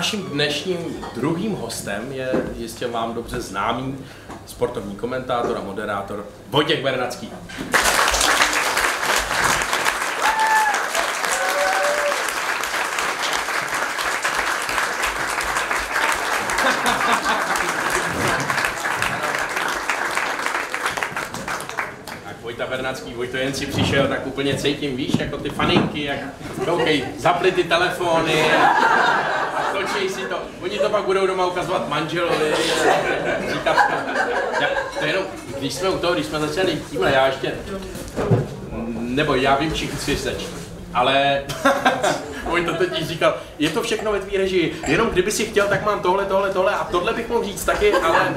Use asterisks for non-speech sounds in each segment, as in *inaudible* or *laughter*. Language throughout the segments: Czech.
naším dnešním druhým hostem je jistě vám dobře známý sportovní komentátor a moderátor Vojtěch Bernacký. Bernacký Vojto jen si přišel, tak úplně cítím, víš, jako ty faninky, jak koukej, zapli ty telefony točí si to. Oni to pak budou doma ukazovat manželovi. Říkat, já, to jenom, když jsme u toho, když jsme začali tímhle, já ještě, nebo já vím, či chci seč, ale *laughs* on to teď říkal, je to všechno ve tvý režii, jenom kdyby si chtěl, tak mám tohle, tohle, tohle a tohle bych mohl říct taky, ale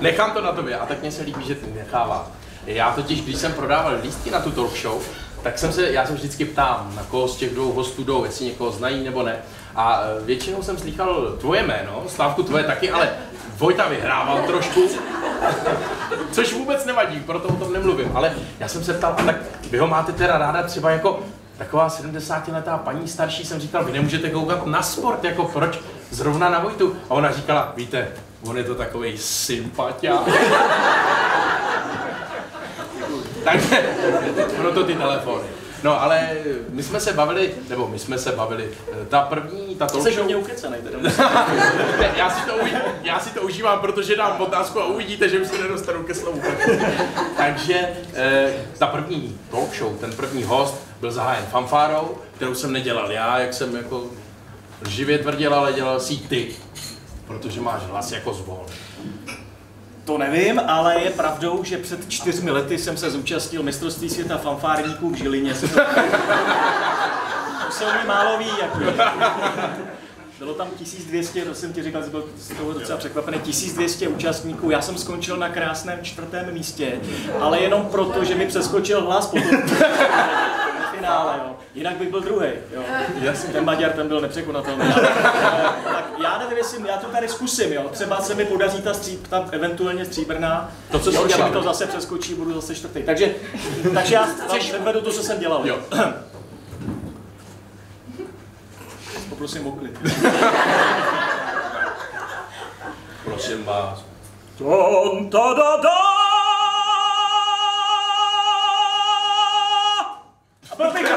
nechám to na tobě a tak mě se líbí, že ty nechává. Já totiž, když jsem prodával lístky na tu talk show, tak jsem se, já jsem vždycky ptám, na koho z těch dvou hostů jdou, jestli někoho znají nebo ne. A e, většinou jsem slychal tvoje jméno, Slávku tvoje taky, ale Vojta vyhrával trošku, *laughs* což vůbec nevadí, proto o tom nemluvím. Ale já jsem se ptal, a tak vy ho máte teda ráda třeba jako taková 70-letá paní starší, jsem říkal, vy nemůžete koukat na sport, jako proč zrovna na Vojtu? A ona říkala, víte, on je to takový sympatia. *laughs* Takže proto ty telefony. No ale my jsme se bavili, nebo my jsme se bavili, ta první, ta talk show... Jsi ukecenej, teda já, si to já si to užívám, protože dám otázku a uvidíte, že už se nedostanu ke slovu. Takže eh, ta první talk show, ten první host byl zahájen fanfárou, kterou jsem nedělal já, jak jsem jako živě tvrdil, ale dělal si ty, protože máš hlas jako zvon. To nevím, ale je pravdou, že před čtyřmi lety jsem se zúčastnil mistrovství světa fanfárníků v Žilině. to se o mě málo ví. Jako. Bylo tam 1200, to jsem ti říkal, byl z toho docela překvapený, 1200 účastníků. Já jsem skončil na krásném čtvrtém místě, ale jenom proto, že mi přeskočil hlas potom *laughs* finále, jo. Jinak bych byl druhý, jo. Jasně. Ten Maďar, ten byl nepřekonatelný. *laughs* tak já nevím, jestli, já to tady zkusím, jo. Třeba se mi podaří ta, stříp, ta eventuálně stříbrná. To, co jsem dělal. mi to zase přeskočí, budu zase čtvrtý. Takže, takže já předvedu to, co jsem dělal. Jo. *clears throat* Poprosím o klid. *laughs* Prosím vás. Tom, ta, da, da. byl bych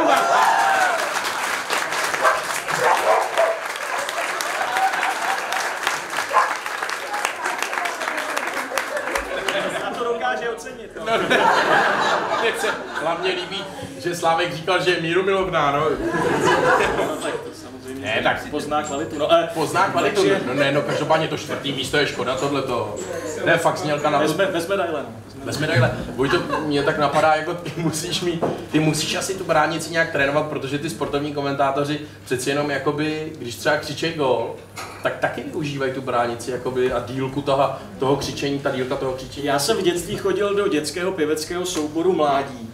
ocenit. No. No, se hlavně líbí, že Slávek říkal, že je míru milovná, no. *laughs* no tak to samozřejmě ne, tak pozná kvalitu. No, eh, pozná kvalitu, takže... no ne, no každopádně to čtvrtý místo je škoda tohleto. Ne, fakt znělka na to. Bez medaile. No bez medaile. to mě tak napadá, jako ty musíš mít, ty musíš asi tu bránici nějak trénovat, protože ty sportovní komentátoři přeci jenom jakoby, když třeba křičej gol, tak taky využívají tu bránici jakoby, a dílku toho, toho křičení, ta dílka toho křičení. Já jsem v dětství chodil do dětského pěveckého souboru Mládí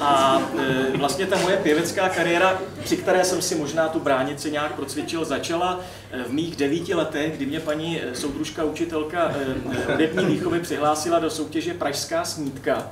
a eh, vlastně ta moje pěvecká kariéra, při které jsem si možná tu bránici nějak procvičil, začala eh, v mých devíti letech, kdy mě paní soudružka učitelka hudební výchovy přihlásila do soutěže Pražská snídka.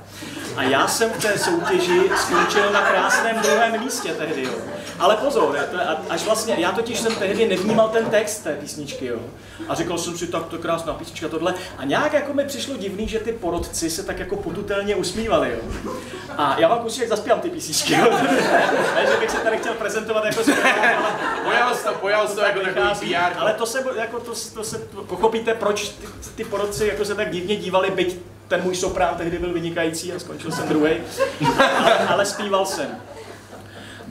A já jsem v té soutěži skončil na krásném druhém místě tehdy. Jo. Ale pozor, to je, až vlastně, já totiž jsem tehdy nevnímal ten text té písničky. Jo. A řekl jsem si, tak to je krásná písnička tohle. A nějak jako mi přišlo divný, že ty porodci se tak jako potutelně usmívali. Jo. A já vám kusíček zaspívám ty písničky. *laughs* ne, že bych se tady chtěl prezentovat jako zpěvák, ale... Pojal to, pojal to jako takový PR. Ale to se, jako to, to se pochopíte, proč ty, ty porodci jako se tak divně dívali, byť ten můj soprán tehdy byl vynikající a skončil jsem druhý, *laughs* ale, ale zpíval jsem.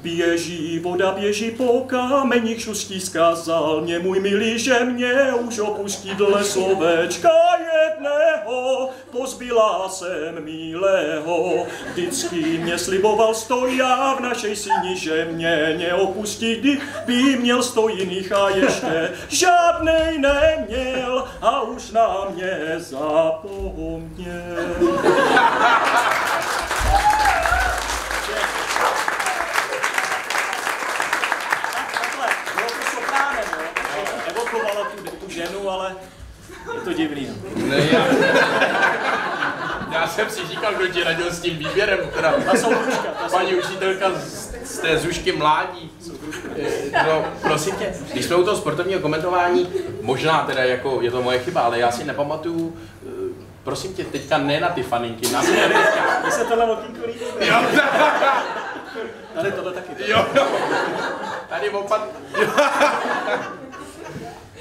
Běží voda, běží po kameních, šustí zkázal mě můj milý, že mě už opustí dle slovečka jedného, pozbyla jsem milého. Vždycky mě sliboval stoja v našej síni, že mě neopustí, kdy by měl sto jiných a ještě *laughs* žádnej neměl a už na mě zapomněl. *laughs* ale je to divný. No. Ne, já, já jsem si říkal, kdo ti radil s tím výběrem, teda ta soudružka, ta paní učitelka z té zušky mládí. No, prosím tě, když jsme u toho sportovního komentování, možná teda jako je to moje chyba, ale já si nepamatuju, eh, prosím tě, teďka ne na ty faninky, na mě Mně se tohle okýnko líbí. Jo, Tady tohle taky. jo, tady opat. *laughs*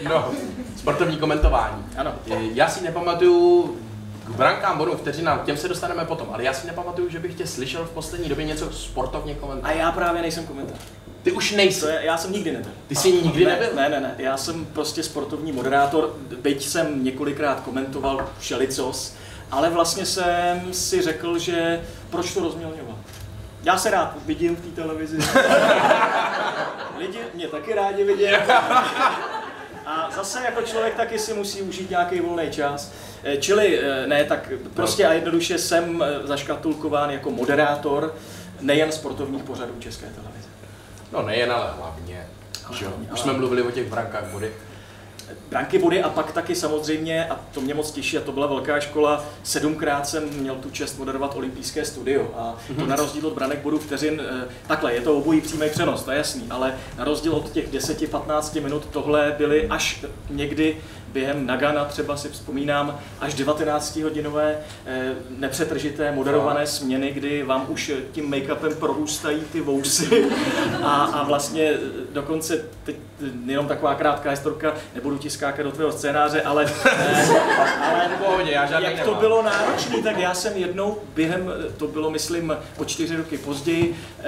No, sportovní komentování. Ano. Eh, Já si nepamatuju k brankám bodům vteřinám, k těm se dostaneme potom, ale já si nepamatuju, že bych tě slyšel v poslední době něco sportovně komentovat. A já právě nejsem komentář. Ty už To nejsi. je, já jsem nikdy nebyl. Ty jsi nikdy ne, nebyl? Ne, ne, ne. Já jsem prostě sportovní moderátor, byť jsem několikrát komentoval všelicos, ale vlastně jsem si řekl, že proč to rozmělňovat. Já se rád vidím v té televizi. *laughs* Lidi mě taky rádi vidí. A zase jako člověk taky si musí užít nějaký volný čas. Eh, Čili eh, ne, tak prostě a jednoduše jsem eh, zaškatulkován jako moderátor nejen sportovních pořadů České televize. No nejen, ale hlavně. Hlavně, Už ale- jsme mluvili o těch brankách body. Branky body a pak taky samozřejmě, a to mě moc těší, a to byla velká škola, sedmkrát jsem měl tu čest moderovat olympijské studio. A to na rozdíl od branek bodů vteřin, eh, takhle, je to obojí přímý přenos, to je jasný, ale na rozdíl od těch 10-15 minut tohle byly až někdy během Nagana třeba si vzpomínám, až 19-hodinové eh, nepřetržité moderované směny, kdy vám už tím make-upem prorůstají ty vousy. *laughs* A, a vlastně eh, dokonce teď jenom taková krátká historka, nebudu ti skákat do tvého scénáře, ale, eh, ale pohodě, já žádný jak to nemám. bylo náročné, tak já jsem jednou během, to bylo myslím o čtyři roky později, eh,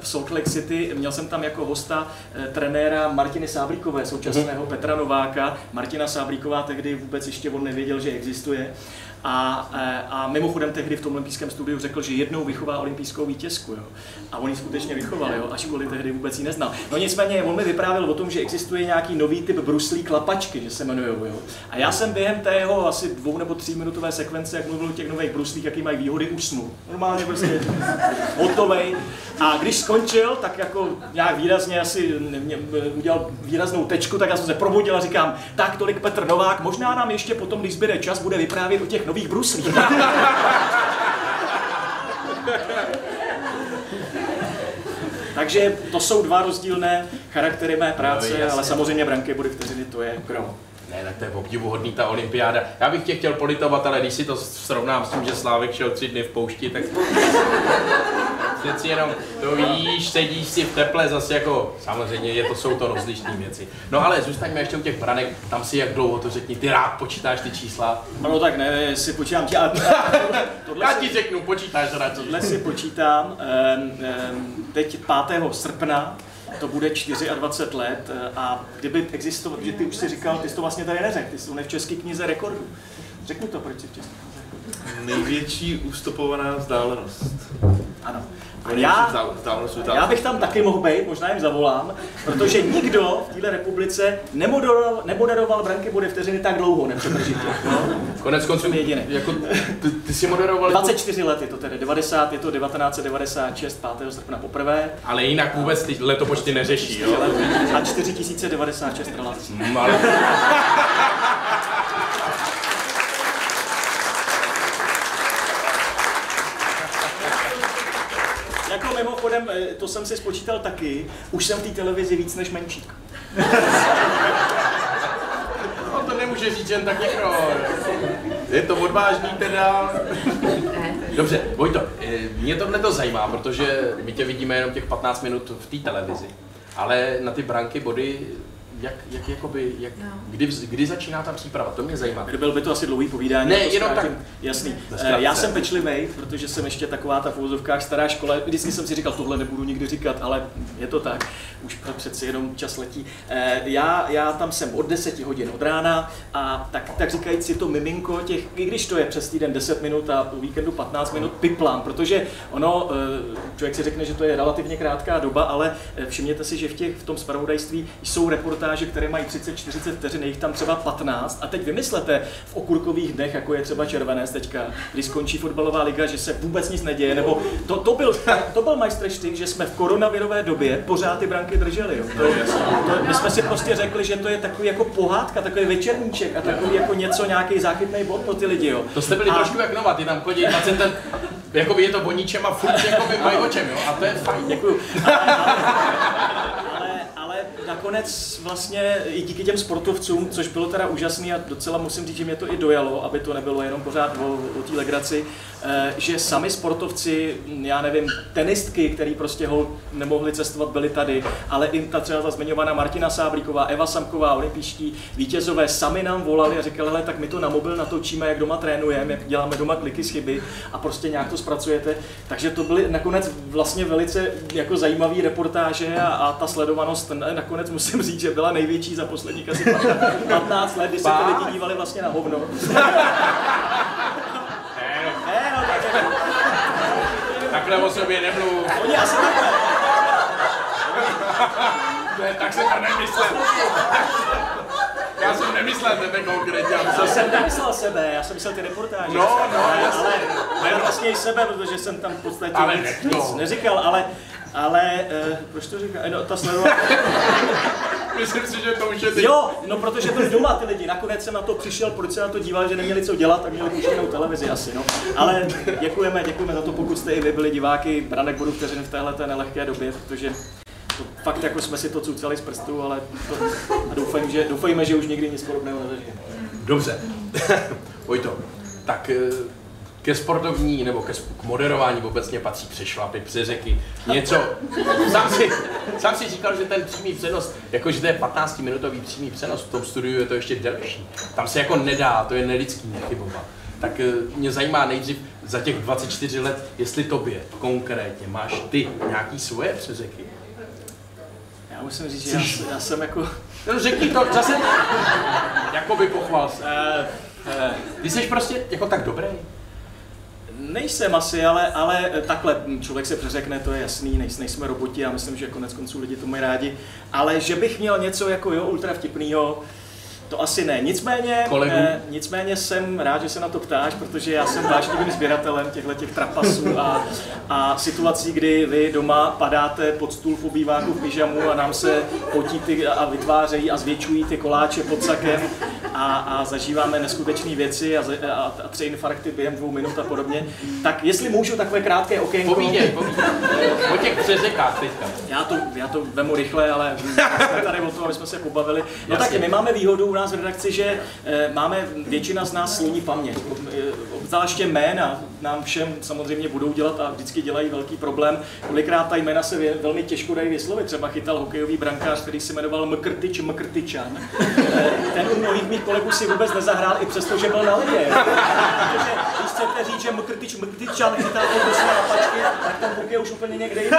v Salt Lake City, měl jsem tam jako hosta eh, trenéra Martiny Sáblíkové, současného Petra Nováka. Martina Sáblíková tehdy vůbec ještě on nevěděl, že existuje. A, eh, a mimochodem tehdy v tom olympijském studiu řekl, že jednou vychová olympijskou vítězku. Jo. A on ji skutečně vychoval, jo, a školy tehdy vůbec ji neznal. No nicméně, on mi vyprávěl o tom, že existuje nějaký nový typ bruslí klapačky, že se jmenují. Jo. A já jsem během té jeho asi dvou nebo tří minutové sekvence, jak mluvil o těch nových bruslích, jaký mají výhody, usnul. Normálně prostě *laughs* hotovej. A když skončil, tak jako nějak výrazně asi mě- udělal výraznou tečku, tak já jsem se probudil a říkám, tak tolik Petr Novák, možná nám ještě potom, když zbyde čas, bude vyprávět o těch nových bruslích. *laughs* Takže to jsou dva rozdílné charaktery mé práce, No, jasně. ale samozřejmě branky body vteřiny, to je gro. Ne, tak to je obdivuhodný ta olympiáda. Já bych tě chtěl politovat, ale když si to srovnám s tím, že Slávek šel tři dny v poušti, tak přeci jenom to víš, sedíš si v teple zase jako, samozřejmě je to, jsou to rozlišné věci. No ale zůstaňme ještě u těch branek, tam si jak dlouho to řekni, ty rád počítáš ty čísla. No tak ne, si počítám ti, a tohle, Já si, ti řeknu, počítáš radši. tohle si počítám, em, em, teď 5. srpna, to bude 24 let eh, a kdyby existoval, že ty už si říkal, ty jsi to vlastně tady neřekl, ty jsi to v České knize rekordů. Řekni to, proč jsi v České knize. Největší ústupovaná vzdálenost. Ano. Já, já bych tam taky mohl být, možná jim zavolám, protože nikdo v této republice nemoderoval, nemoderoval branky body vteřiny tak dlouho, nepřetržitě. No? Konec konců, Jsem jediný. jako, ty, ty jsi moderoval, 24 let je to tedy, 90, je to 1996, 5. srpna poprvé, ale jinak vůbec ty letopočty neřeší, jo? a 4096 relací. Mm, ale... *laughs* Jako mimochodem, eh, to jsem si spočítal taky, už jsem v té televizi víc než menšík. No to nemůže říct jen tak někdo. Je to odvážný teda. Dobře, Vojto, eh, mě tohle to zajímá, protože my tě vidíme jenom těch 15 minut v té televizi. Ale na ty branky body, jak, jak jakoby, jak, No. kdy, kdy začíná ta příprava, to mě zajímá. Byl by to asi dlouhý povídání. Ne, jenom zkrátím. tak. Jasný. Ve Eh. Já jsem pečlivý, protože jsem ještě taková ta v úvozovkách stará škola. Vždycky jsem si říkal, tohle nebudu nikdy říkat, ale je to tak. Už přeci jenom čas letí. Eh, Já, já tam jsem od 10 hodin od rána a tak, tak říkajíc si to miminko těch, i když to je přes týden 10 minut a o víkendu 15 minut, piplám, protože ono, eh, člověk si řekne, že to je relativně krátká doba, ale eh, všimněte si, že v, těch, v tom spravodajství jsou reportáže, které mají 30-40 vteřin, je jich tam třeba 15. A teď vymyslete v okurkových dnech, jako je třeba červené teďka, kdy skončí fotbalová liga, že se vůbec nic neděje, nebo to, to byl, to byl majstrštyk, že jsme v koronavirové době pořád ty branky drželi. Jo. To, to, my jsme si prostě řekli, že to je takový jako pohádka, takový večerníček a takový jako něco, nějaký záchytný bod pro ty lidi. Jo. To jste byli A- trošku jak Nova, ty tam chodí 20 ten... jakoby je to o ničem a furt jakoby mají o čem, jo? A to je fajn. Děkuju. *laughs* Nakonec vlastně i díky těm sportovcům, což bylo teda úžasný a docela musím říct, že mě to i dojalo, aby to nebylo jenom pořád o, o té legraci, eh, že sami sportovci, já nevím, tenistky, který prostě hol nemohli cestovat, byli tady, ale i ta třeba ta zmiňovaná Martina Sáblíková, Eva Samková, olympijští vítězové sami nám volali a říkali, hele, tak my to na mobil natočíme, jak doma trénujeme, jak děláme doma kliky z chyby a prostě nějak to zpracujete. Takže to byly nakonec vlastně velice jako zajímavé reportáže a, a ta sledovanost nakonec musím říct, že byla největší za posledních asi 15 *laughs* let, kdy se ty lidi dívali vlastně na hovno. Ne, *laughs* Ne, no, tak jako, takhle o sobě nemluv. oni asi takhle. *laughs* Ne, tak jsem to nemyslel. Já jsem nemyslel tebe konkrétně, já Já jsem nemyslel sebe, já jsem myslel ty reportáže. No, no, ale, jasně. ale, ale vlastně i sebe, protože jsem tam v podstatě Ale nic, nic neříkal, ale, ale, eh, proč to říká? No, ta sledovanost. *laughs* Myslím si, že to už je teď. Jo, no protože to doma ty lidi. Nakonec jsem na to přišel, proč se na to díval, že neměli co dělat, tak měli už jinou televizi asi, no. Ale děkujeme, děkujeme za to, pokud jste i vy byli diváky Branek Bodu vteřin v téhle té nelehké době, protože to fakt jako jsme si to cucali z prstů, ale to, a doufám, že, doufejme, že už nikdy nic podobného nezažijeme. Dobře. *laughs* Vojto, tak eh, ke sportovní nebo ke k moderování obecně patří přešlapy, přeřeky, něco. Sám si, sám si říkal, že ten přímý přenos, jakože to je 15-minutový přímý přenos, v tom studiu je to ještě delší. Tam se jako nedá, to je nelidský nechybovat. Tak eh, mě zajímá nejdřív za těch 24 let, jestli tobě konkrétně máš ty nějaký svoje přeřeky. Já musím říct, že já, já jsem jako... No řekni to, zase, *laughs* jakoby pochval se. Eh, eh, Ty jsi prostě jako tak dobrý. Nejsem asi, ale, ale takhle, člověk se přeřekne, to je jasný, nejs, nejsme roboti, já myslím, že konec konců lidi to mají rádi, ale že bych měl něco jako jo, ultra vtipnýho, to asi ne. Nicméně, Kolegů? eh, nicméně jsem rád, že se na to ptáš, protože já jsem vášnivým sběratelem těchto těch trapasů a, a situací, kdy vy doma padáte pod stůl v obýváku v pyžamu a nám se potí ty a vytvářejí a zvětšují ty koláče pod sakem a, a zažíváme neskutečné věci a, a, a tři infarkty během dvou minut a podobně. Tak jestli můžu takové krátké okénko. Povídej, povídej. O těch přeřekách teďka. Já to, já to vemu rychle, ale jsme *laughs* tady o tom, aby jsme se pobavili. No Jasně. tak my máme výhodu u nás v redakci, že eh, máme, většina z nás sloní paměť. Eh, Obzvláště jména nám všem samozřejmě budou dělat a vždycky dělají velký problém. Kolikrát ta jména se velmi těžko dají vyslovit. Třeba chytal hokejový brankář, který se jmenoval Mkrtyč Mkrtyčan. Eh, Ten u mnohých mých kolegů si vůbec nezahrál, i přesto, že byl na lidě. Když chcete říct, že Mkrtyč Mkrtyčan chytá do své lapačky, tak ten je už úplně někde jinde.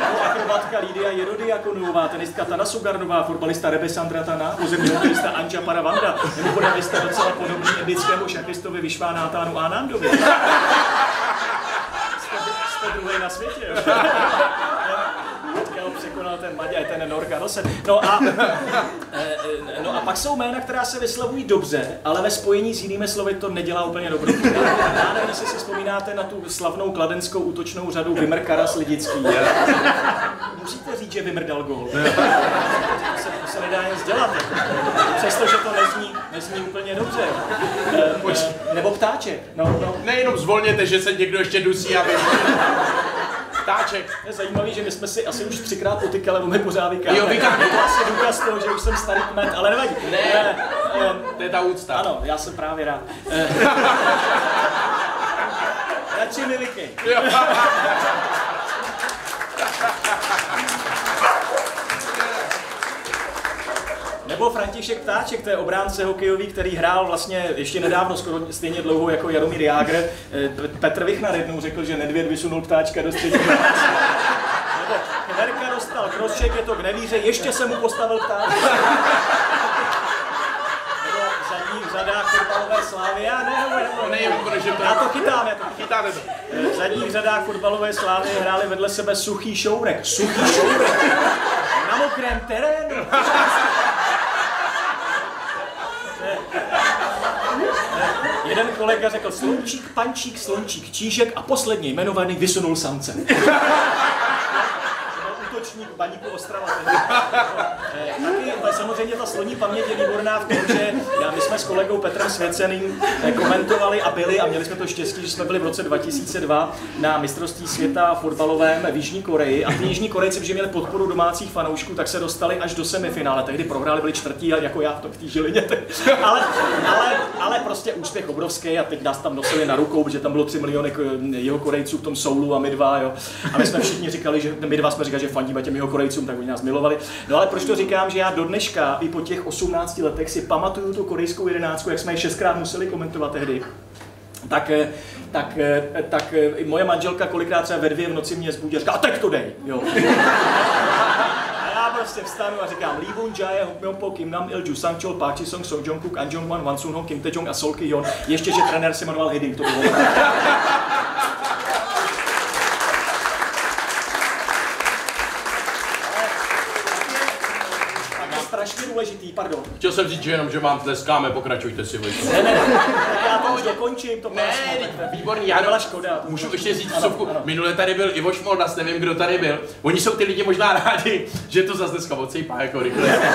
Nebo akrobatka Lídia Jerodiakonová, tenistka Tana Sugarnová, fotbalista Rebe Sandratana, pozemní hokejista Anča Paravanda, mimochodem vy jste docela podobný indickému šachistovi Vyšvánátánu Anandovi. Jste, jste druhý na světě. Překonal ten Maďar, ten Nor Carlsen. No a, *laughs* eh, eh, no a pak jsou jména, která se vyslovují dobře, ale ve spojení s jinými slovy to nedělá úplně dobro. Já nevím, jestli si vzpomínáte na tu slavnou kladenskou útočnou řadu Vimr Karas Lidický. Musíte říct, že vymrdal gól. To se, to se nedá nic dělat. Přestože to nezní, nezní úplně dobře. Eh, nebo ptáček. No, no. Nejenom zvolněte, že se někdo ještě dusí, aby... Ptáček. Je zajímavý, že my jsme si asi už třikrát potykali, ale my pořád vykáme. Jo, vykáme. Je to asi důkaz toho, že už jsem starý kmet, ale nevadí. Ne. Eh, eh, To je ta úcta. ano, já jsem právě rád. Radši mi vykej. Nebo František Ptáček, to je obránce hokejový, který hrál vlastně ještě nedávno skoro stejně dlouho jako Jaromír Jágr. Eh, Petr Vichnar jednou řekl, že Nedvěd vysunul ptáčka do středního *laughs* pásma. Nebo Kverka dostal krošek, je to k nevíře, ještě se mu postavil ptáček. *laughs* Nebo v zadních řadách fotbalové slávy, já ne, ne, ne, protože to... já to chytám, já to chytám. Chytáte to. V zadních řadách fotbalové slávy hráli vedle sebe suchý šourek. Suchý šourek. Na mokrém terénu. Jeden kolega řekl slončík, pančík, slončík, čížek a poslední jmenovaný vysunul samce. *laughs* Ročník baníku Ostrava. Eh, taky, ta, samozřejmě ta sloní paměť je výborná v tom, že my jsme s kolegou Petrem Svěceným eh, komentovali a byli a měli jsme to štěstí, že jsme byli v roce 2002 na mistrovství světa fotbalovém v Jižní Koreji a ty Jižní Korejci, že měli podporu domácích fanoušků, tak se dostali až do semifinále. Tehdy prohráli, byli čtvrtí, jako já v té Žilině. ale, ale, ale, prostě úspěch obrovský a teď nás tam nosili na rukou, protože tam bylo 3 miliony jeho Korejců v tom soulu a my dva, jo. A my jsme všichni říkali, že my dva jsme říkali, že fandíme těm jeho Korejcům, tak oni nás milovali. No ale proč to říkám, že já do dneška i po těch 18 letech si pamatuju tu korejskou jedenáctku, jak jsme ji šestkrát museli komentovat tehdy tak, tak, tak moje manželka kolikrát třeba ve dvě v noci mě zbudí a říká, a teď to dej, jo. A já prostě vstanu a říkám, Lee Bun Jae, Po, Kim Nam Il Ju, Sang Chol, Park Ji Song, Song Jong Kuk, An Jong Wan, Wan Sun Ho, Kim Tae Jong a Sol Ki Yon. Ještě, že trenér se jmenoval Hiddink, to bylo. strašně důležitý, pardon. Chtěl jsem říct, že jenom, že vám tleskáme, pokračujte si, Vojto. Ne, ne, ne, já to už dokončím, to Ne, výborný, já byla škoda. Můžu ještě říct vsuvku, minule tady byl Ivo Šmoldas, nevím, kdo tady byl. Oni jsou ty lidi možná *laughs* rádi, že to zase dneska odsejpá jako rychle. *laughs*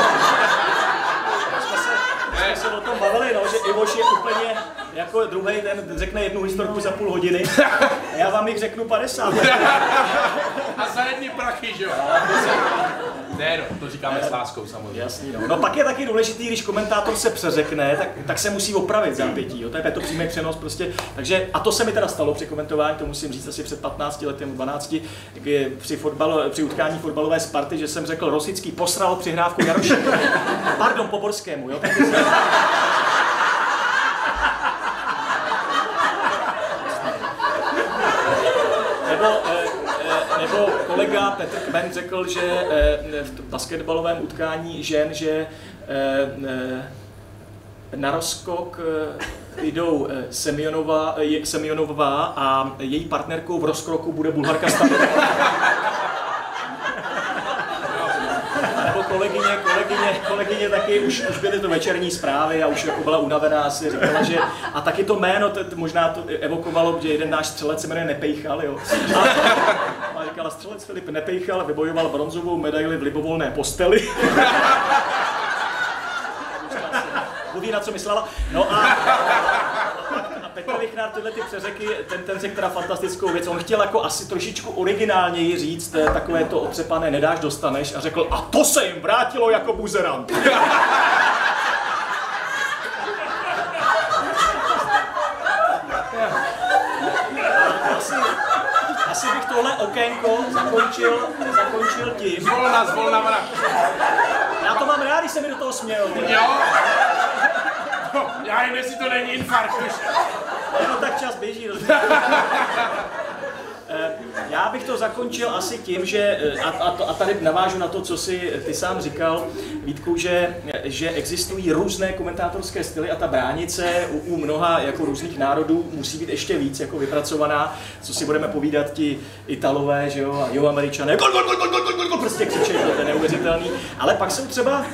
jsme se o tom bavili, no, že Ivoš je úplně jako druhý ten řekne jednu historku za půl hodiny. A já vám jich řeknu 50. *laughs* A za jedny prachy, že jo? Ne, no, to říkáme s láskou samozřejmě. Jasný, no. no pak je taky důležitý, když komentátor se přeřekne, tak, tak se musí opravit zápětí, jo. To je to přímý přenos prostě. Takže, a to se mi teda stalo při komentování, to musím říct asi před 15 lety, 12, kdy při, fotbalo, při utkání fotbalové Sparty, že jsem řekl, Rosický posral přihrávku Jaroši. *laughs* Pardon, Poborskému, jo. Nebo, eh, eh, nebo kolega Petr Kmen řekl, že eh, v basketbalovém utkání žen, že na rozkok jdou Semionová, Semionová a její partnerkou v rozkroku bude Bulharka Stanová. kolegyně, kolegyně, kolegyně taky už, už byly to večerní zprávy a už jako byla unavená, asi říkala, že a taky to jméno, to možná to evokovalo, že jeden náš střelec se jmenuje Nepejchal, jo. A, a říkala, střelec Filip Nepejchal vybojoval bronzovou medaili v libovolné posteli. *laughs* Mluví, na co myslela. No a Petr Vichnár tyhle ty přeřeky, ten, ten řekl teda fantastickou věc. On chtěl jako asi trošičku originálněji říct eh, takové to otřepané nedáš, dostaneš a řekl, a to se jim vrátilo jako buzerant. *laughs* asi, tohle okénko zakončil, zakončil tím. Zvolna, zvolna, Já to mám rád, když se mi do toho směl. Jo? já jim, jestli to není infarkt už. No tak čas běží. Eh, *laughs* já bych to zakončil asi tím, že, eh, a, a, a tady navážu na to, co si ty sám říkal, Vítku, že, že existují různé komentátorské styly a ta bránice u, u mnoha jako různých národů musí být ještě víc jako vypracovaná, co si budeme povídat ti Italové, že jo, a jo, Američané, prostě křičejí, to je neuvěřitelný, ale pak jsou třeba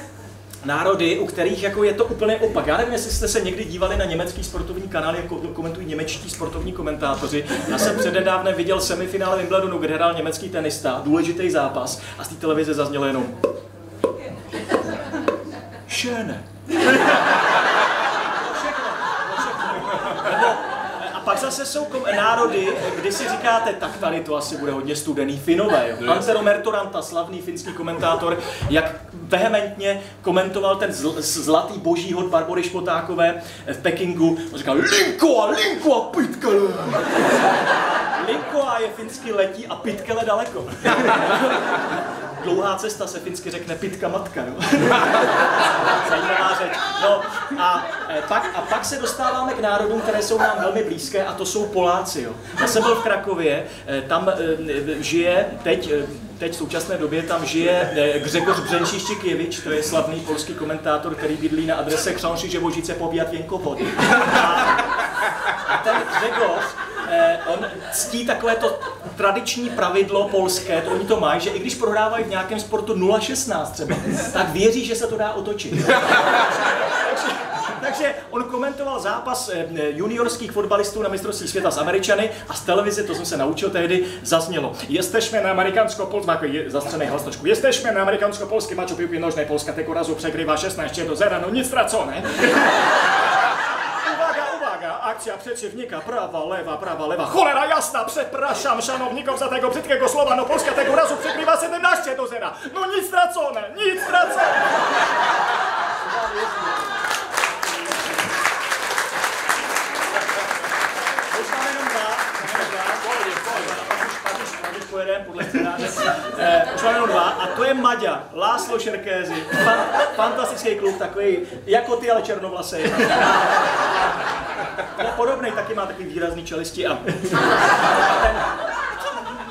národy, u kterých jako je to úplně opak. Já nevím, jestli jste se někdy dívali na německý sportovní kanál, jako komentují němečtí sportovní komentátoři. Já jsem přednedávnem viděl semifinále Wimbledonu, kde hrál německý tenista, důležitý zápas a z té televize zaznělo jenom Schöne. Pak zase jsou kom- národy, kdy si říkáte, tak tady to asi bude hodně studený Finové. Jo. Antero Mertoranta, slavný finský komentátor, jak vehementně komentoval ten zl- zlatý boží hod Barbory Špotákové v Pekingu. On říkal, Linko a Linko a pitkele. Linko a je finsky letí a pitkele daleko. Dlouhá cesta se finsky řekne pitka matka. Jo. *laughs* Zajímavá řeč. No a, e, pak, a pak se dostáváme k národům, které jsou nám velmi blízké a to jsou Poláci. Jo. Já jsem byl v Krakově, e, tam e, žije teď teď v současné době tam žije Grzegorz Břenčištěkěvič, to je slavný polský komentátor, který bydlí na adrese Křanši Ževožice Povíjat Jenkovod. A, a ten Grzegorz on ctí takové to tradiční pravidlo polské, to oni to mají, že i když prohrávají v nějakém sportu 0-16 třeba, tak věří, že se to dá otočit. takže, on komentoval zápas eh, juniorských fotbalistů na mistrovství světa s Američany a z televize, to jsem se naučil tehdy, zaznělo. Jesteśmy na amerikansko-polském, takový zastřený hlas trošku. Jesteśmy na amerikansko-polském maču piłki nožné Polska tego razu přegrývá 16 do 0, no nic ztracené. Akcja przeciwnika, prawa, lewa, prawa, lewa. Cholera jasna, przepraszam szanowników za tego brzydkiego słowa, no Polska tego razu przegrywa 17 do 0. No nic stracone, nic stracone. Podle scénáře. Eh, jenom dva a to je Maďa, Láslo Šerkézy. Fan, fantastický kluk, takový jako ty, ale černovlasý. No, podobný, taky má takový výrazný čelisti a ten,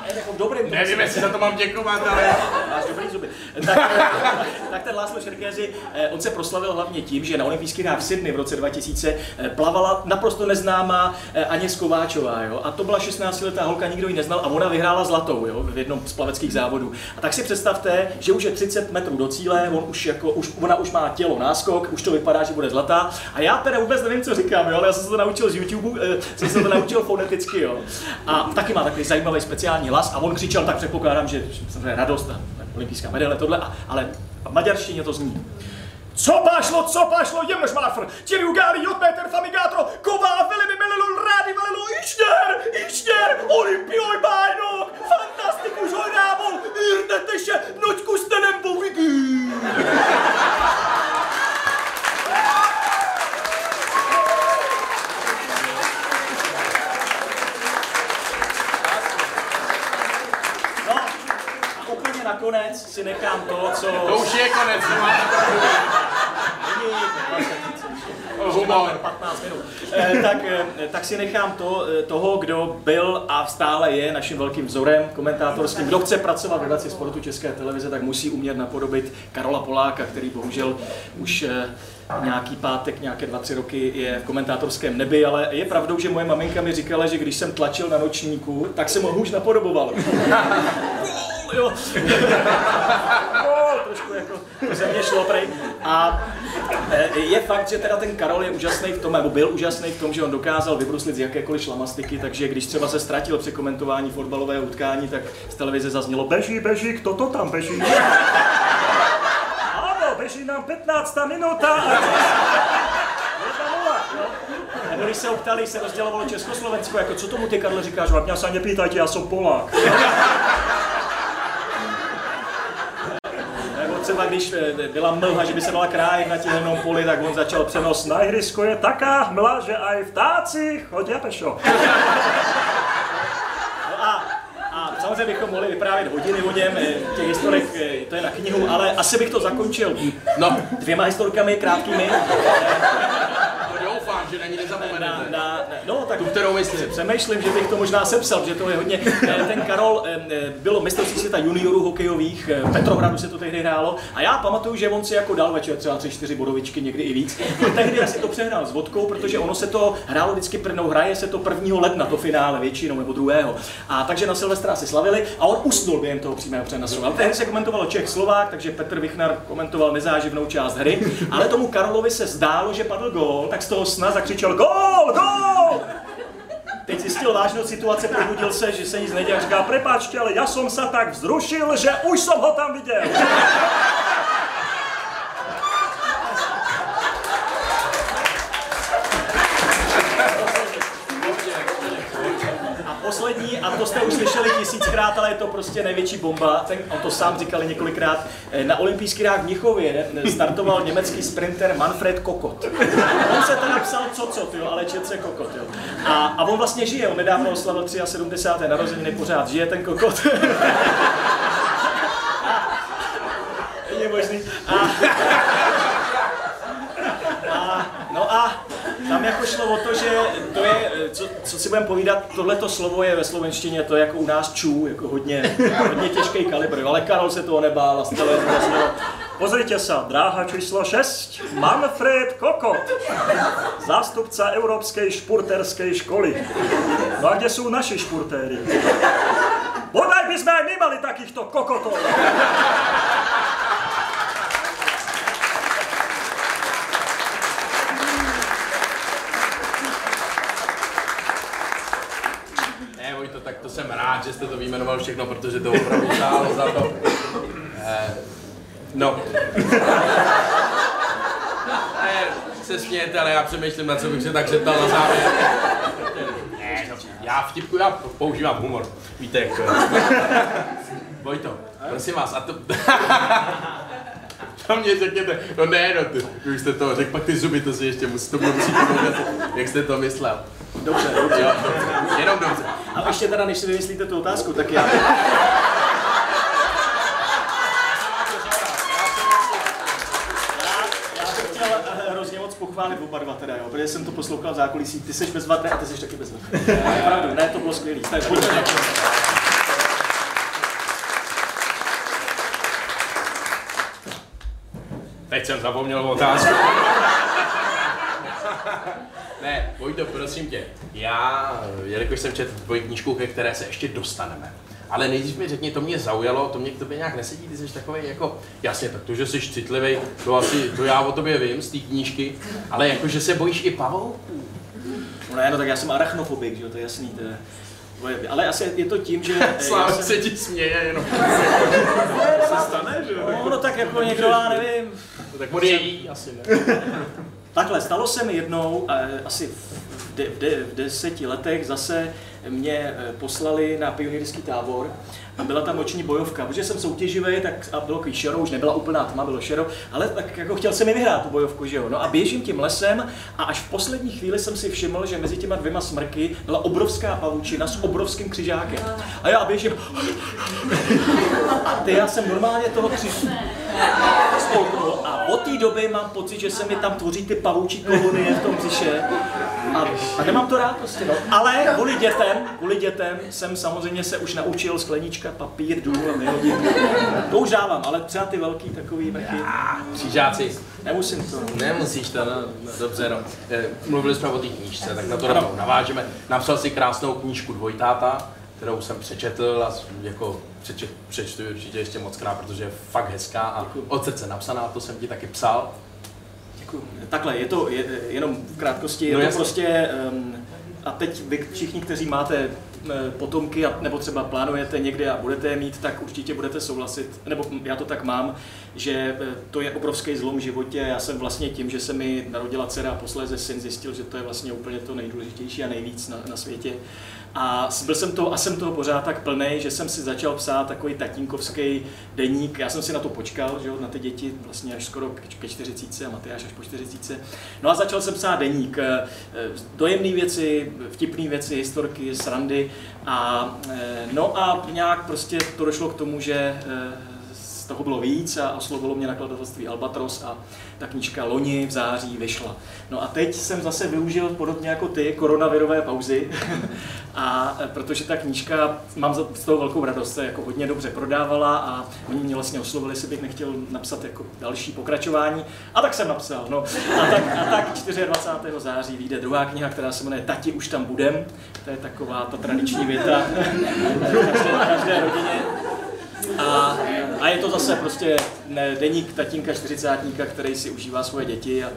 je jako Nevím, jestli za to mám děkovat, ale... Máš dobrý zuby. Tak, *laughs* tak ten Láslo Šerkézy, eh, on se proslavil hlavně tím, že na olympijských hrách v Sydney v roce 2000 eh, plavala naprosto neznámá eh, Aně Skováčová. Jo? A to byla 16-letá holka, nikdo ji neznal a ona vyhrála zlatou jo? v jednom z plaveckých závodů. A tak si představte, že už je 30 metrů do cíle, on už jako, už, ona už má tělo náskok, už to vypadá, že bude zlatá. A já teda vůbec nevím, co říkám, jo? ale já jsem se to naučil z YouTube, jsem se to naučil foneticky. Jo? A taky má takový zajímavý speciální hlas a on křičel, tak předpokládám, že samozřejmě radost a olympijská medaile, tohle, a, ale v maďarštině to zní. Co pašlo, co pašlo, jemnož márfr, těli ugáli, jodmeter, famigátro, ková, velemi melelo, rádi velelo, ištěr, ištěr, olympioj bájno, fantastikus hojnámo, irneteše, noťku stenem povigý. No, a úplně nakonec si nechám to, co... To už je konec. Humor. 15 minut. Eh, tak, eh, tak si nechám to, eh, toho, kdo byl a stále je naším velkým vzorem komentátorským. Kdo chce pracovat v redakci sportu České televize, tak musí umět napodobit Karola Poláka, který bohužel už nějaký pátek, nějaké dva, tři roky je v komentátorském nebi, ale je pravdou, že moje maminka mi říkala, že když jsem tlačil na nočníku, tak jsem ho už napodoboval. *laughs* jo. Gól, trošku jako to ze mě šlo prej. A e, je fakt, že teda ten Karol je úžasný v tom, nebo byl úžasný v tom, že on dokázal vybruslit z jakékoliv šlamastiky, takže když třeba se ztratil při komentování fotbalového utkání, tak z televize zaznělo beží, beží, kdo to tam beží? Ano, beží nám 15. minuta. a- 1:0, jo. Nebo když se ho ptali, se rozdělovalo Československo, jako co tomu ty Karle říkáš, mě se nepýtajte, já jsem Polák. Třeba když eh, byla mlha, že by se dala krájet na tihelnom poli, tak on začal přenos. Na ihrisku je taká hmla, že aj vtáci chodí pešo. No a, a samozřejmě bychom mohli vyprávět hodiny o něm, eh, těch historek, eh, to je na knihu, ale asi bych to zakončil No, dvěma historkami krátkými. to doufám, že na ní Na, nezapomenete. na, na, no, Tu, kterou myslím. Přemýšlím, že bych to možná sepsal, že to je hodně. eh, Ten Karol eh, eh, bylo mistrovství světa juniorů hokejových, v Petrohradu se to tehdy hrálo. A já pamatuju, že on si jako dal večer třeba 3-4 bodovičky, někdy i víc. A tehdy asi to přehnal s vodkou, protože ono se to hrálo vždycky prvnou, hraje se to 1. ledna, to finále většinou nebo druhého. A takže na Silvestra si slavili a on usnul během toho přímého přenosu. Ale tehdy se komentovalo Čech Slovák, takže Petr Vichnar komentoval nezáživnou část hry. Ale tomu Karolovi se zdálo, že padl gól, tak z toho sna zakřičel gól, gól! Teď zjistil vážnou situace, probudil se, že se nic neděje říká, prepáčte, ale já jsem se tak vzrušil, že už jsem ho tam viděl. A poslední, a to jste už slyšeli tisíckrát, ale je to prostě největší bomba, ten, on to sám říkali několikrát, eh, na olympijských hrách v Mnichově ne, startoval německý sprinter Manfred Kokot. On se teda psal Cocot, jo, ale čet se Kokot, jo. A, a on vlastně žije, on nedávno oslavil 73. narozeniny, pořád žije ten Kokot. *laughs* Je možný. A, no a tam jako šlo o to, že to je, co, co si budeme povídat, tohleto slovo je ve slovenštině, to je jako u nás čů, jako hodně, hodně těžký kalibr, ale Karol se toho nebál a stalo zaznělo. Pozrite sa, dráha číslo 6, Manfred Kokot, zástupca Európskej špurterskej školy. No a kde sú naši špurtéri? Bodaj by sme aj my mali takýchto kokotov. Vojto, tak to jsem rád, že jste to vyjmenoval všechno, protože to opravdu stálo za to. Eh, no. Ne, se smějete, ale já přemýšlím, na co bych se tak zeptal na závěr. Ne, no, já vtipku, já používám humor. Víte, jak to je. Vojto, prosím vás, a to... *laughs* To mě řekněte, no ne, no ty, vy už jste to řekl, pak ty zuby, to si ještě musí, to budu jak jste to myslel. Dobře, dobře. Jo, dobře, jenom dobře. A ještě teda, než si vymyslíte tu otázku, tak já... Já bych chtěl eh, hrozně moc pochválit oba dva teda, jo, protože jsem to poslouchal v zákulisí. Ty jsi bezvadný a ty jsi taky bezvadný. *laughs* Opravdu, ne, to bylo skvělý. Tak pojďme na to. Teď jsem zapomněl otázku. *laughs* ne, Vojto, prosím tě, já, jelikož jsem četl tvoji knížku, ke které se ještě dostaneme, ale nejdřív mi řekni, to mě zaujalo, to mě k tobě nějak nesedí, ty jsi takový jako, jasně, tak to, že jsi citlivý, to asi, to já o tobě vím z té knížky, ale jako, že se bojíš i pavouků. No ne, no tak já jsem arachnofobik, že jo, to je jasný, to je... Ale asi je to tím, že... *laughs* Sláva jsem- se ti směje jenom. *laughs* To se stane, že jo? No, no tak jako někdo, já nevím, tak je jí, asi ne. *laughs* Takhle, stalo se mi jednou, asi v, de, v, de, v deseti letech zase mě eh, poslali na pionýrský tábor a byla tam noční bojovka, protože jsem soutěživý, tak a bylo takový šero, už nebyla úplná tma, bylo šero, ale tak jako chtěl jsem mi vyhrát tu bojovku, že jo. No a běžím tím lesem a až v poslední chvíli jsem si všiml, že mezi těma dvěma smrky byla obrovská pavučina s obrovským křižákem. A já běžím a ty já jsem normálně toho kři spolknul a od té doby mám pocit, že se mi tam tvoří ty pavoučí kolonie v tom břiše a, a nemám to rád prostě, no. Ale kvůli dětem, kvůli dětem jsem samozřejmě se už naučil sklenička, papír, důl a vyhodit. To už dávám, ale třeba ty velký takový mrchy, Křížáci, nemusím to. Nemusíš to, no, no dobře, no. Mluvili jsme o té knížce, tak na to rovnou navážeme. Napsal si krásnou knížku Dvojtáta, kterou jsem přečetl a jako přečet, přečtu určitě ještě moc krát, protože je fakt hezká a Děkuju. od srdce napsaná, to jsem ti taky psal. Děkuju. Takhle, je to je, jenom v krátkosti, je No to jasně. prostě, um, a teď vy všichni, kteří máte potomky, a, nebo třeba plánujete někde a budete je mít, tak určitě budete souhlasit, nebo já to tak mám, že eh, to je obrovský zlom v životě. Já jsem vlastně tím, že se mi narodila dcera a posléze syn, zjistil, že to je vlastně úplně to nejdůležitější a nejvíc na, na světě. A byl jsem toho, a jsem toho pořád tak plný, že jsem si začal psát takový tatínkovský deník. Já jsem si na to počkal, že jo, na ty děti vlastně až skoro ke- ke 40 a Matyáš až po 40. No a začal jsem psát deník. eh, eh, Dojemné věci, vtipné věci, historky, srandy. A, eh, no a nějak prostě to došlo k tomu, že z toho bylo víc a oslovilo mě nakladatelství Albatros a ta knížka loni v září vyšla. No a teď jsem zase využil podobně jako ty koronavirové pauzy *laughs* a e, protože ta knížka, mám z toho velkou radost, se jako hodně dobře prodávala a oni mě vlastně oslovili, jestli bych nechtěl napsat jako další pokračování a tak jsem napsal. No. A, tak, a tak 24. září vyjde druhá kniha, která se jmenuje Tati už tam budem. To je taková ta tradiční věta *laughs* každé, každé rodině. A, a je to zase prostě ne, deník tatínka čtyřicátníka, který si užívá svoje děti a,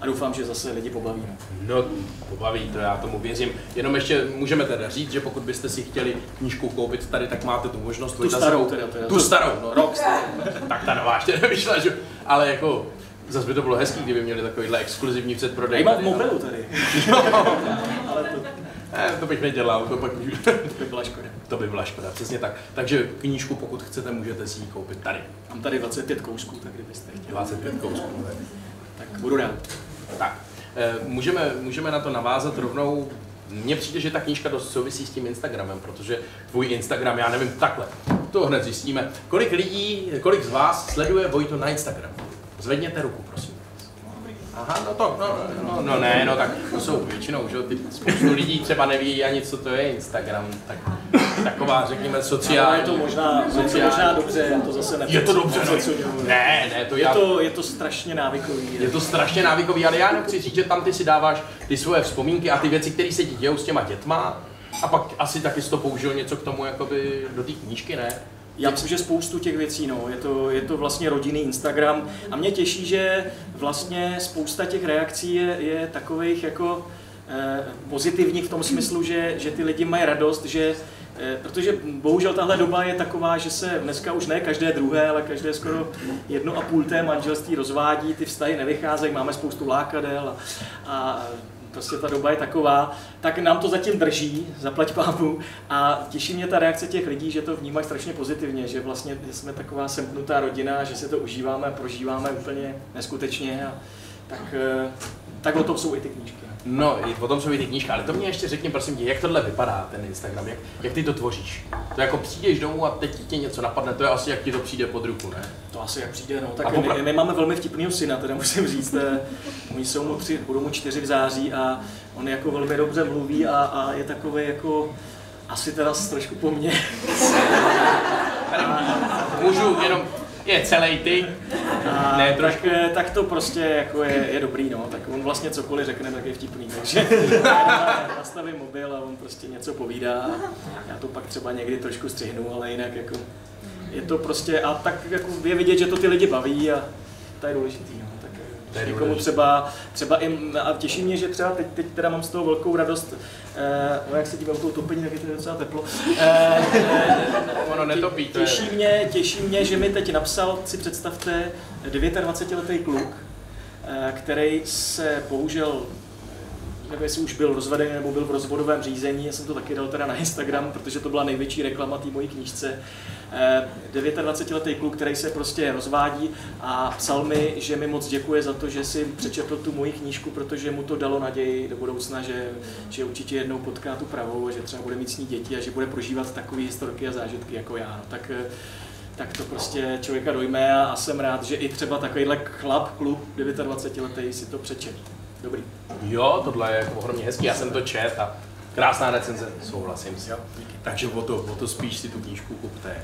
a doufám, že zase lidi pobaví. No, pobaví to, já tomu věřím. Jenom ještě můžeme teda říct, že pokud byste si chtěli knížku koupit tady, tak máte tu možnost. Tu starou teda, teda. Tu starou, no, Rok starou. tak ta nová ještě *laughs* nevyšla, že? Ale jako, zase by to bylo hezký, kdyby měli takovýhle exkluzivní předprodej. Já mám v tady, no. mobilu tady. Ale *laughs* *laughs* to, Eh, to bych nedělal, to pak to by byla škoda. to by byla škoda, přesně tak. Takže knížku, pokud chcete, můžete si ji koupit tady. Mám tady 25 kousků, tak kdybyste chtěli, 25 kousků. ne? tak budu rád. Tak, eh, můžeme, můžeme na to navázat rovnou. Mně přijde, že ta knížka dost souvisí s tím Instagramem, protože tvůj Instagram, já nevím, takhle, to hned zjistíme. Kolik lidí, kolik z vás sleduje Vojto na Instagramu? Zvedněte ruku, prosím. Aha, no to, no, no, no ne, no tak to jsou většinou, že ty spoustu lidí třeba neví ani, co to je Instagram, tak taková, řekněme, Ale sociální. je to možná, je to sociální- možná dobře, já to zase Je to dobře, no. Ne, ne, to Je já, to, je to strašně návykový. je to strašně návykový, ale já jenom chci říct, že tam ty si dáváš ty svoje vzpomínky a ty věci, které se ti dějou s těma dětma, a pak asi taky jsi to použil něco k tomu jakoby do té knížky, ne? Já myslím, že spoustu těch věcí, no. je, to, je to vlastně rodinný Instagram a mě těší, že vlastně spousta těch reakcí je, je takových jako eh, pozitivní v tom smyslu, že, že ty lidi mají radost, že eh, Protože bohužel tahle doba je taková, že se dneska už ne každé druhé, ale každé skoro jedno a půl té manželství rozvádí, ty vztahy nevycházejí, máme spoustu lákadel a, a prostě ta doba je taková, tak nám to zatím drží, zaplať pámu a těší mě ta reakce těch lidí, že to vnímají strašně pozitivně, že vlastně jsme taková semknutá rodina, že se to užíváme prožíváme úplně neskutečně a tak, eh, tak o tom jsou i ty knížky. No, i potom jsou i ty knížky, ale to mě ještě řekni, prosím tě, jak tohle vypadá, ten Instagram, jak, jak ty to tvoříš? To jako přijdeš domů a teď tě něco napadne, to je asi jak ti to přijde pod ruku, ne? To asi jak přijde, no. Tak my, my, máme velmi vtipného syna, teda musím říct. Eh, oni jsou mu tři, budou mu čtyři v září a on jako velmi dobře mluví a, a je takový jako asi teda trošku po mně. Můžu jenom je celý ty. A ne, tak, tak, to prostě jako je, je dobrý, no. Tak on vlastně cokoliv řekne, tak je vtipný. Takže *laughs* nastavím mobil a on prostě něco povídá. Já to pak třeba někdy trošku střihnu, ale jinak jako je to prostě, a tak jako je vidět, že to ty lidi baví a to je důležitý. No. Tak někomu třeba, třeba i, a těší mě, že třeba teď, teď teda mám z toho velkou radost, eh, no jak se dívám tou topení, tak je to docela teplo. Eh, ono netopí, to těší mě, těší mě, že mi teď napsal, si představte, 29-letý kluk, eh, který se bohužel nevím, jestli už byl rozvedený nebo byl v rozvodovém řízení, já jsem to taky dal teda na Instagram, protože to byla největší reklama té mojí knížce. 29-letý kluk, který se prostě rozvádí a psal mi, že mi moc děkuje za to, že si přečetl tu moji knížku, protože mu to dalo naději do budoucna, že, že určitě jednou potká tu pravou, že třeba bude mít s ní děti a že bude prožívat takové historky a zážitky jako já. Tak tak to prostě člověka dojme a, jsem rád, že i třeba takovýhle chlap, klub 29 letý si to přečet. Dobrý. Jo, tohle je jako ohromně hezký, já jsem to čet a krásná recenze, souhlasím si. Jo. Takže o to, o to spíš si tu knížku kupte.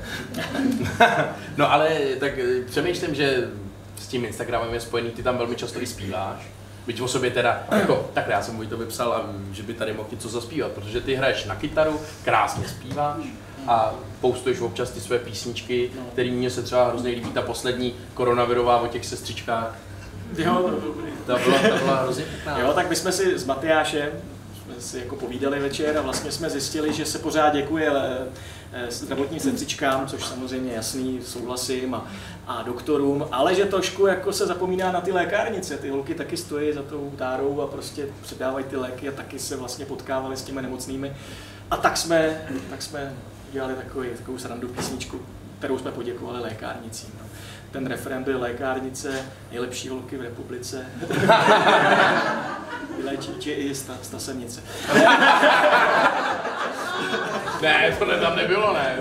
*laughs* no ale tak eh, přemýšlím, že s tím Instagramem je spojený, ty tam velmi často i zpíváš. Byť o sobě teda, jako, takhle já jsem mu to vypsal, a, že by tady mohl něco zaspívat, protože ty hraješ na kytaru, krásně zpíváš a postuješ občas ty své písničky, no. které mě se třeba hrozně líbí, ta poslední koronavirová o těch sestřičkách, Jo, to dobrý. To byla, to byla hrozně. Jo, tak my jsme si s Matyášem jsme si jako povídali večer a vlastně jsme zjistili, že se pořád děkuje eh, zdravotním sestřičkám, což samozřejmě jasný, souhlasím, a, a doktorům, ale že trošku jako se zapomíná na ty lékárnice. Ty holky taky stojí za tou tárou a prostě předávají ty léky a taky se vlastně potkávali s těmi nemocnými. A tak jsme, tak jsme dělali takový, takovou srandu písničku, kterou jsme poděkovali lékárnicím. No ten referent byl lékárnice, nejlepší holky v republice. Vylečí tě i sta, stasemnice. *laughs* ne, to ne, tam nebylo, ne.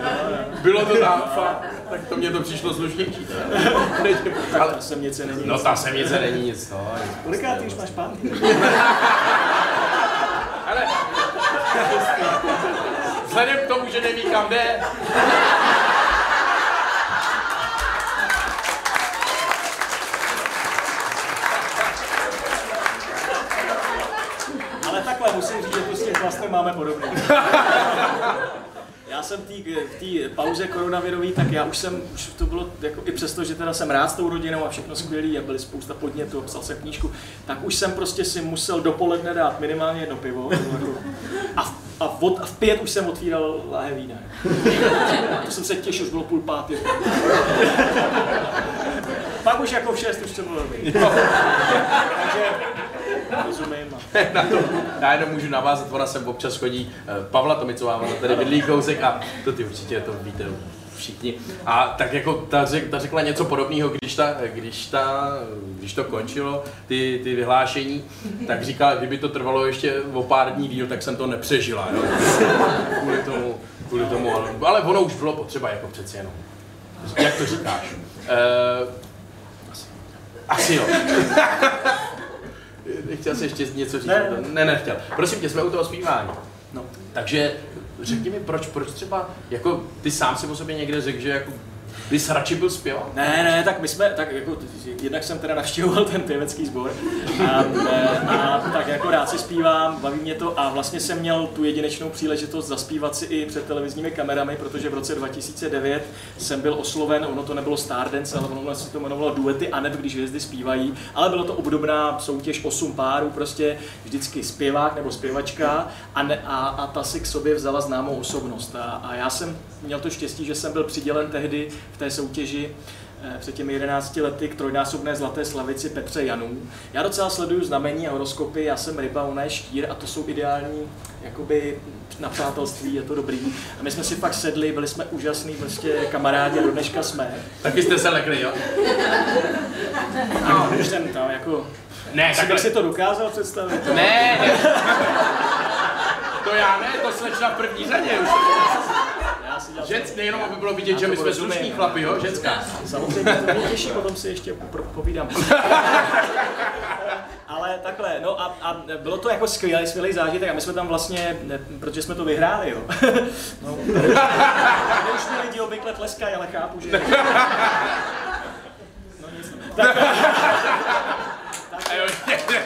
Bylo to tam. Tak to mě to přišlo slušnější. *laughs* Ale ta semnice není No ta semnice není nic, no. Koliká ty už máš pán? *laughs* Ale vzhledem k tomu, že neví kam jde, máme podobně. Já jsem v té pauze koronavirový, tak já už jsem, už to bylo jako i přesto, že teda jsem rád s tou rodinou a všechno skvělý a byly spousta podnětů, psal jsem knížku, tak už jsem prostě si musel dopoledne dát minimálně jedno pivo. A v, a, v, a v pět už jsem otvíral láhe vína. To jsem se těšil, už bylo půl pátý. Pak už jako v šest už to bylo dobrý. Takže rozumím. na to, já jenom můžu navázat, ona sem občas chodí, eh, Pavla Tomicová, ona tady bydlí kousek a to ty určitě to víte všichni. A tak jako ta, řek, ta řekla něco podobného, když, ta, když, ta, když to končilo, ty, ty vyhlášení, tak říkala, kdyby to trvalo ještě o pár dní díl, tak jsem to nepřežila. Jo? Kvůli tomu, kvůli tomu, ale, ale ono už bylo potřeba jako přeci jenom. Jak to říkáš? Uh, asi jo. Nechtěl jsi ještě něco říct? Ne, ne, nechtěl. Prosím tě, jsme u toho zpívání. No. Takže řekni mi, proč, proč třeba, jako ty sám si o sobě někde řekl, že jako Vy jsi radši byl zpěvák? Ne, ne, tak my jsme, tak jako, jednak jsem teda navštěvoval ten pěvecký sbor a, a, tak jako rád si zpívám, baví mě to a vlastně jsem měl tu jedinečnou příležitost zaspívat si i před televizními kamerami, protože v roce 2009 jsem byl osloven, ono to nebylo Stardance, ale ono se to jmenovalo Duety a nebo když hvězdy zpívají, ale bylo to obdobná soutěž 8 párů, prostě vždycky zpěvák nebo zpěvačka a, ne, a, a ta si k sobě vzala známou osobnost. A, a já jsem měl to štěstí, že jsem byl přidělen tehdy v té soutěži eh, před těmi 11 lety k trojnásobné zlaté slavici Petře Janů. Já docela sleduju znamení a horoskopy, já jsem ryba, ona je štír a to jsou ideální jakoby na přátelství, je to dobrý. A my jsme si pak sedli, byli jsme úžasní prostě kamarádi a do dneška jsme. Taky jste se lekli, jo? A když jsem tam jako... Ne, tak takhle. si to dokázal představit. Ne, ne. To já ne, to slečna v první řadě už. Žensk, nejenom aby bylo vidět, že my jsme slušní chlapi, jo, ženská. Samozřejmě to mě těší, potom si ještě povídám. *laughs* Ale takhle, no a, a bylo to jako skvělý, skvělý zážitek a my jsme tam vlastně, ne, protože jsme to vyhráli, jo. *laughs* No, *laughs* už- mi lidi obvykle tleskají, ale chápu, že... No nic, no. Tak, jo, tak, eh,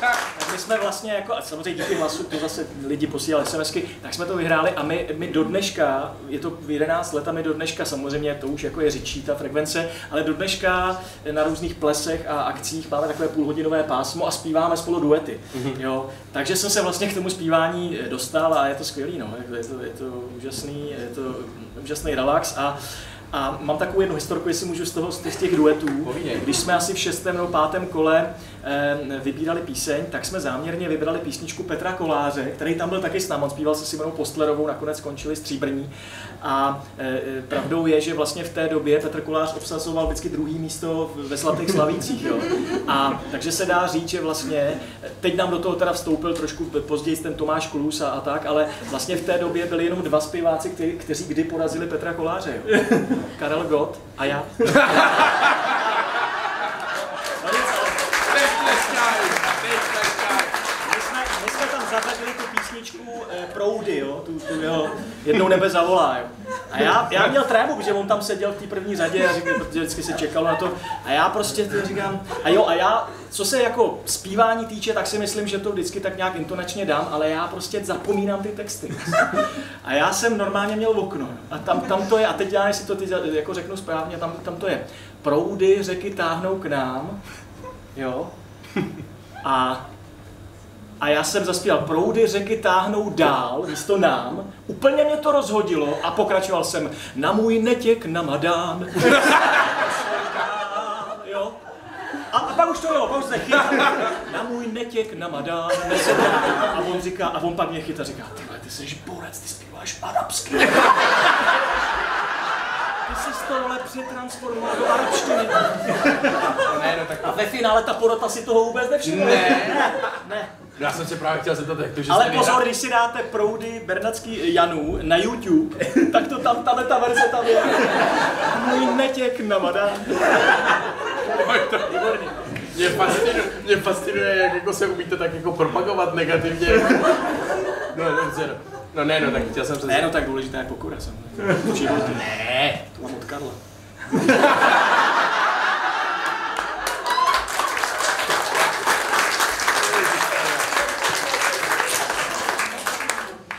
tak my jsme vlastně jako, a samozřejmě díky hlasu, to zase lidi posílali SMSky, tak jsme to vyhráli a my, my do dneška, je to 11 let a my do dneška, samozřejmě to už jako je řičí ta frekvence, ale do dneška na různých plesech a akcích máme takové půlhodinové pásmo a zpíváme spolu duety. Jo? Takže jsem se vlastně k tomu zpívání dostal a je to skvělý, no. je, to, je to úžasný, je to úžasný relax a a mám takovou jednu historku, jestli můžu z toho z těch duetů. Když jsme asi v šestém nebo pátém kole eh, vybírali píseň, tak jsme záměrně vybrali písničku Petra Koláře, který tam byl taky s námi, on zpíval se Simonou Postlerovou, nakonec skončili stříbrní. A eh, pravdou je, že vlastně v té době Petr Kolář obsazoval vždycky druhý místo ve Zlatých Slavících. Jo? A takže se dá říct, že vlastně, teď nám do toho teda vstoupil trošku později ten Tomáš Klus a, a tak, ale vlastně v té době byli jenom dva zpěváci, kteří, kteří kdy porazili Petra Koláře. Jo? Karel Gott a já. *laughs* No nic, ale teď tleskaj, teď tleskaj. My jsme, my jsme tam zavedli tu písničku e, Proudy, jo, tu, tu jeho jednou nebe zavolá, jo. A já, já měl trému, protože on tam seděl v té první řadě a říkal, protože vždycky se čekalo na to. A já prostě říkám, a jo, a já, co se jako zpívání týče, tak si myslím, že to vždycky tak nějak intonačně dám, ale já prostě zapomínám ty texty. A já jsem normálně měl okno. A tam, tam to je, a teď já, jestli to ty za- jako řeknu správně, tam, tam to je. Proudy řeky táhnou k nám, jo, a a já jsem zaspíval, proudy řeky táhnou dál, místo nám. Úplně mě to rozhodilo a pokračoval jsem, na můj netěk na madán. *laughs* jo. A, a pak už to jo, pak už se. Na můj netěk na madán. A on říká, a on pak mě chytá říká, ty vole, ty jsi borec, ty zpíváš arabsky. Ty jsi z tohle přetransformoval do arabštiny. Ne, no tak A ve finále ta porota si toho vůbec nevšimla. Ne. ne. Já jsem se právě chtěl zeptat, jak to, že Ale pozor, když si dáte proudy Bernatský Janů na YouTube, *laughs* tak to tam, tahle ta verze tam je. Můj netěk na to- Výborný. Mě fascinuje, mě fascinuje, jak jako se umíte tak jako propagovat negativně. *laughs* No dobře, no. No ne, no tak chtěl jsem se... Ne, no tak důležitá je pokora samozřejmě. V životě. ne. To mám od Karla.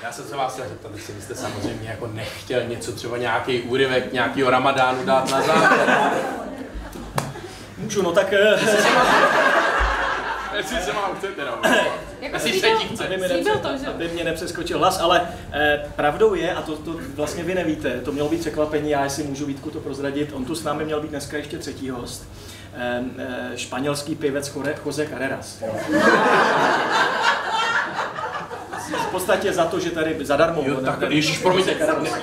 Já jsem se vás chtěl zeptat, jestli byste samozřejmě jako nechtěl něco, třeba nějaký úryvek nějakého ramadánu dát na závěr. Můžu, no tak... eh, Jestli se vám chcete, no. Jako se slíbil, aby, mi nepře- to, že? aby mě nepřeskočil hlas, ale eh, pravdou je, a to, to vlastně vy nevíte, to mělo být překvapení, já jestli můžu Vítku to prozradit, on tu s námi měl být dneska ještě třetí host. Eh, eh, španělský pěvec Jose- Carreras. V podstatě za to, že tady zadarmo. Jo, tak, ten ježiš, promiňte,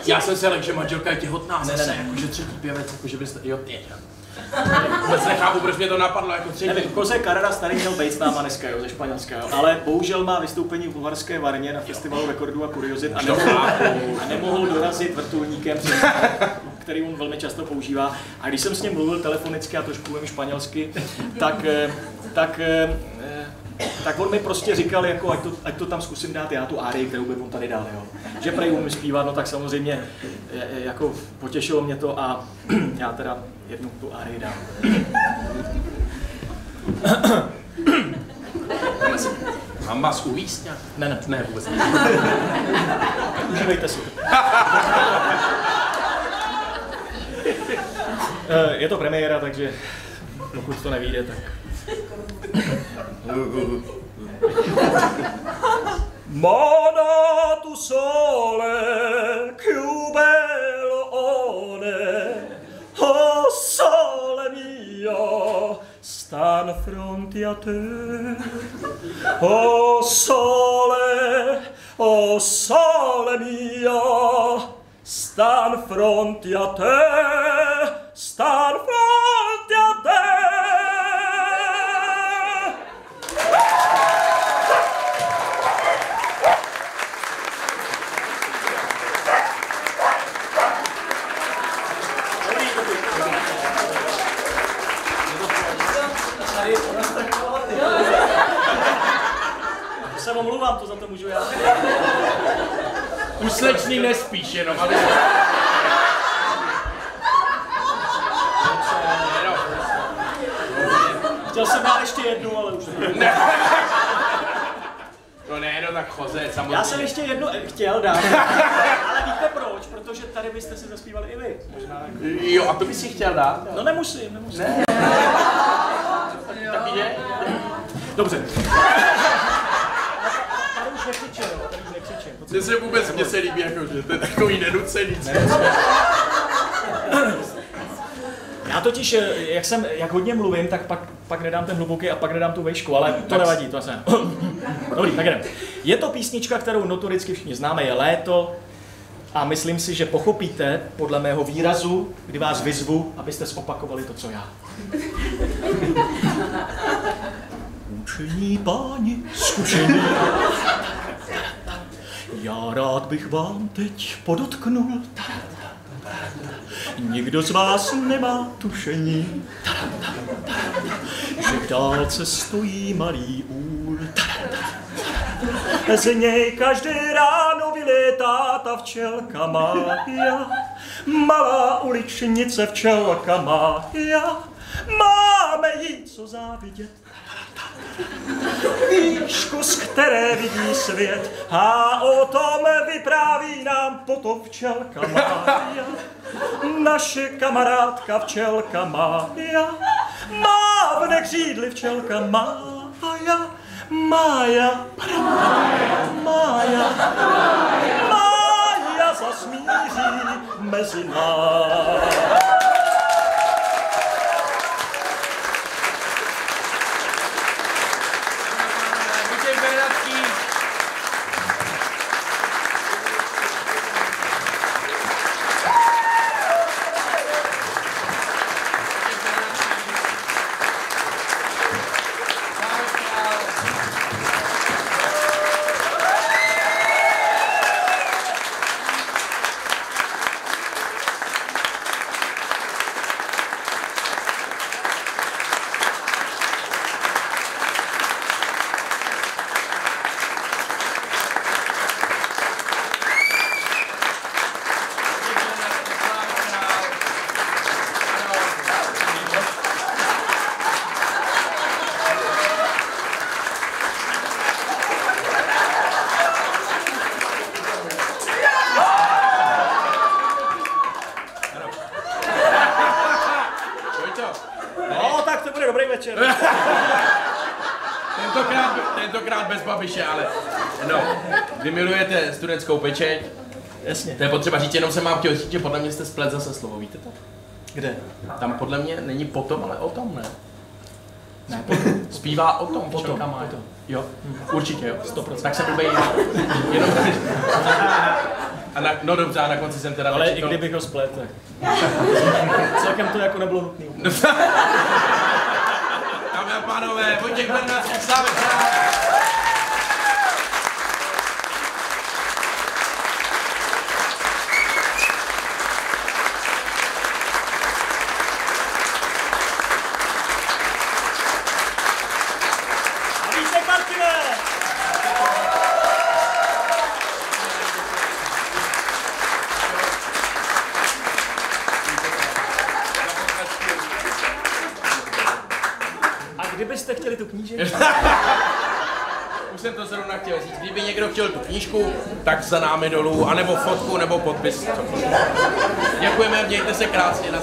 já jsem si řekl, že manželka je těhotná, Ne, ne, ne. jakože třetí pěvec, jakože byste, jo, je. *laughs* Vůbec nechápu, proč mě to napadlo jako třetí. Nevím, Jose Carreras tady měl být s náma dneska, jo, ze Španělska, jo. ale bohužel má vystoupení v bulharské Varně na festivalu rekordů a kuriozit a nemohl, a nemohl dorazit vrtulníkem, který on velmi často používá. A když jsem s ním mluvil telefonicky a trošku umím španělsky, tak, eh, tak eh, tak on mi prostě říkal, jako, ať, to, ať to tam zkusím dát já, tu árii, kterou by on tady dal. Jo. Že prej umím zpívat, no tak samozřejmě jako potěšilo mě to a *clears throat* já teda jednu tu árii dám. Mám vás uvíst nějak? Ne, ne. Ne, vůbec ne. Užívejte si. Eh, Je to premiéra, takže pokud to nevíde, tak... Monato sole Oh sole, oh sole mio, stan fronte a te, stan fronte Omlouvám, to za to můžu já. Už slečný nespíš jenom, aby... Chtěl jsem dát ještě jednu, ale už ne. No ne, no tak choze, samozřejmě. Já jsem ještě jednu eh, chtěl dát, ale víte proč? Protože tady byste si zaspívali i vy. Možná. Jo, a to bys si chtěl dát? No nemusím, nemusím. Ne. *laughs* Tak je? Dobře. Tady už nekřičím, jo, tady už nekřičím. Mně se vůbec, mně se líbí, jako, že to je takový nenucený. Já totiž, eh, jak, jsem, jak hodně mluvím, tak pak, pak nedám ten hluboký a pak nedám tu vejšku, ale to nevadí, to se. Dobrý, tak jdem. Je to písnička, kterou notoricky všichni známe, je léto a myslím si, že pochopíte podle mého výrazu, kdy vás vyzvu, abyste zopakovali to, co já. Učení páni, zkušení. Já rád bych vám teď podotknul, Nikdo z vás nemá tušení, že v dálce stojí malý úl. Z něj každé ráno vylétá ta včelka Mája. Malá uličnice včelka Mája. Máme jí co závidět. Výšku, z které vidí svět a o tom vypráví nám potom včelka Mája. Naše kamarádka včelka Mája má v nekřídli včelka Mája. Mája, Mája, Mája zasmíří mezi nás. Vítej Bernardský. Vojto, No, tak to bude dobrý večer. tentokrát, tentokrát bez babiše, ale no, vy studentskou pečeť, Jasně. to je potřeba říct, jenom jsem vám chtěl říct, že podle mě jste splet zase slovo, víte to? Kde? Tam podle mě není potom, ale o tom, ne? Ne, potom. Zpívá o tom, Potom, má. potom. Jo, určitě jo, 100%. Tak se blbej. Jenom A na, no dobře, a na konci jsem teda Ale i nečekal- kdybych ho splet, tak. Celkem to jako nebylo nutné. *laughs* Dámy a pánové, Vojtěch Bernardský, Slávek A více Martine! jsem to zrovna chtěl říct. Kdyby někdo chtěl tu knížku, tak za námi dolů, anebo fotku, nebo podpis. Děkujeme, mějte se krásně, na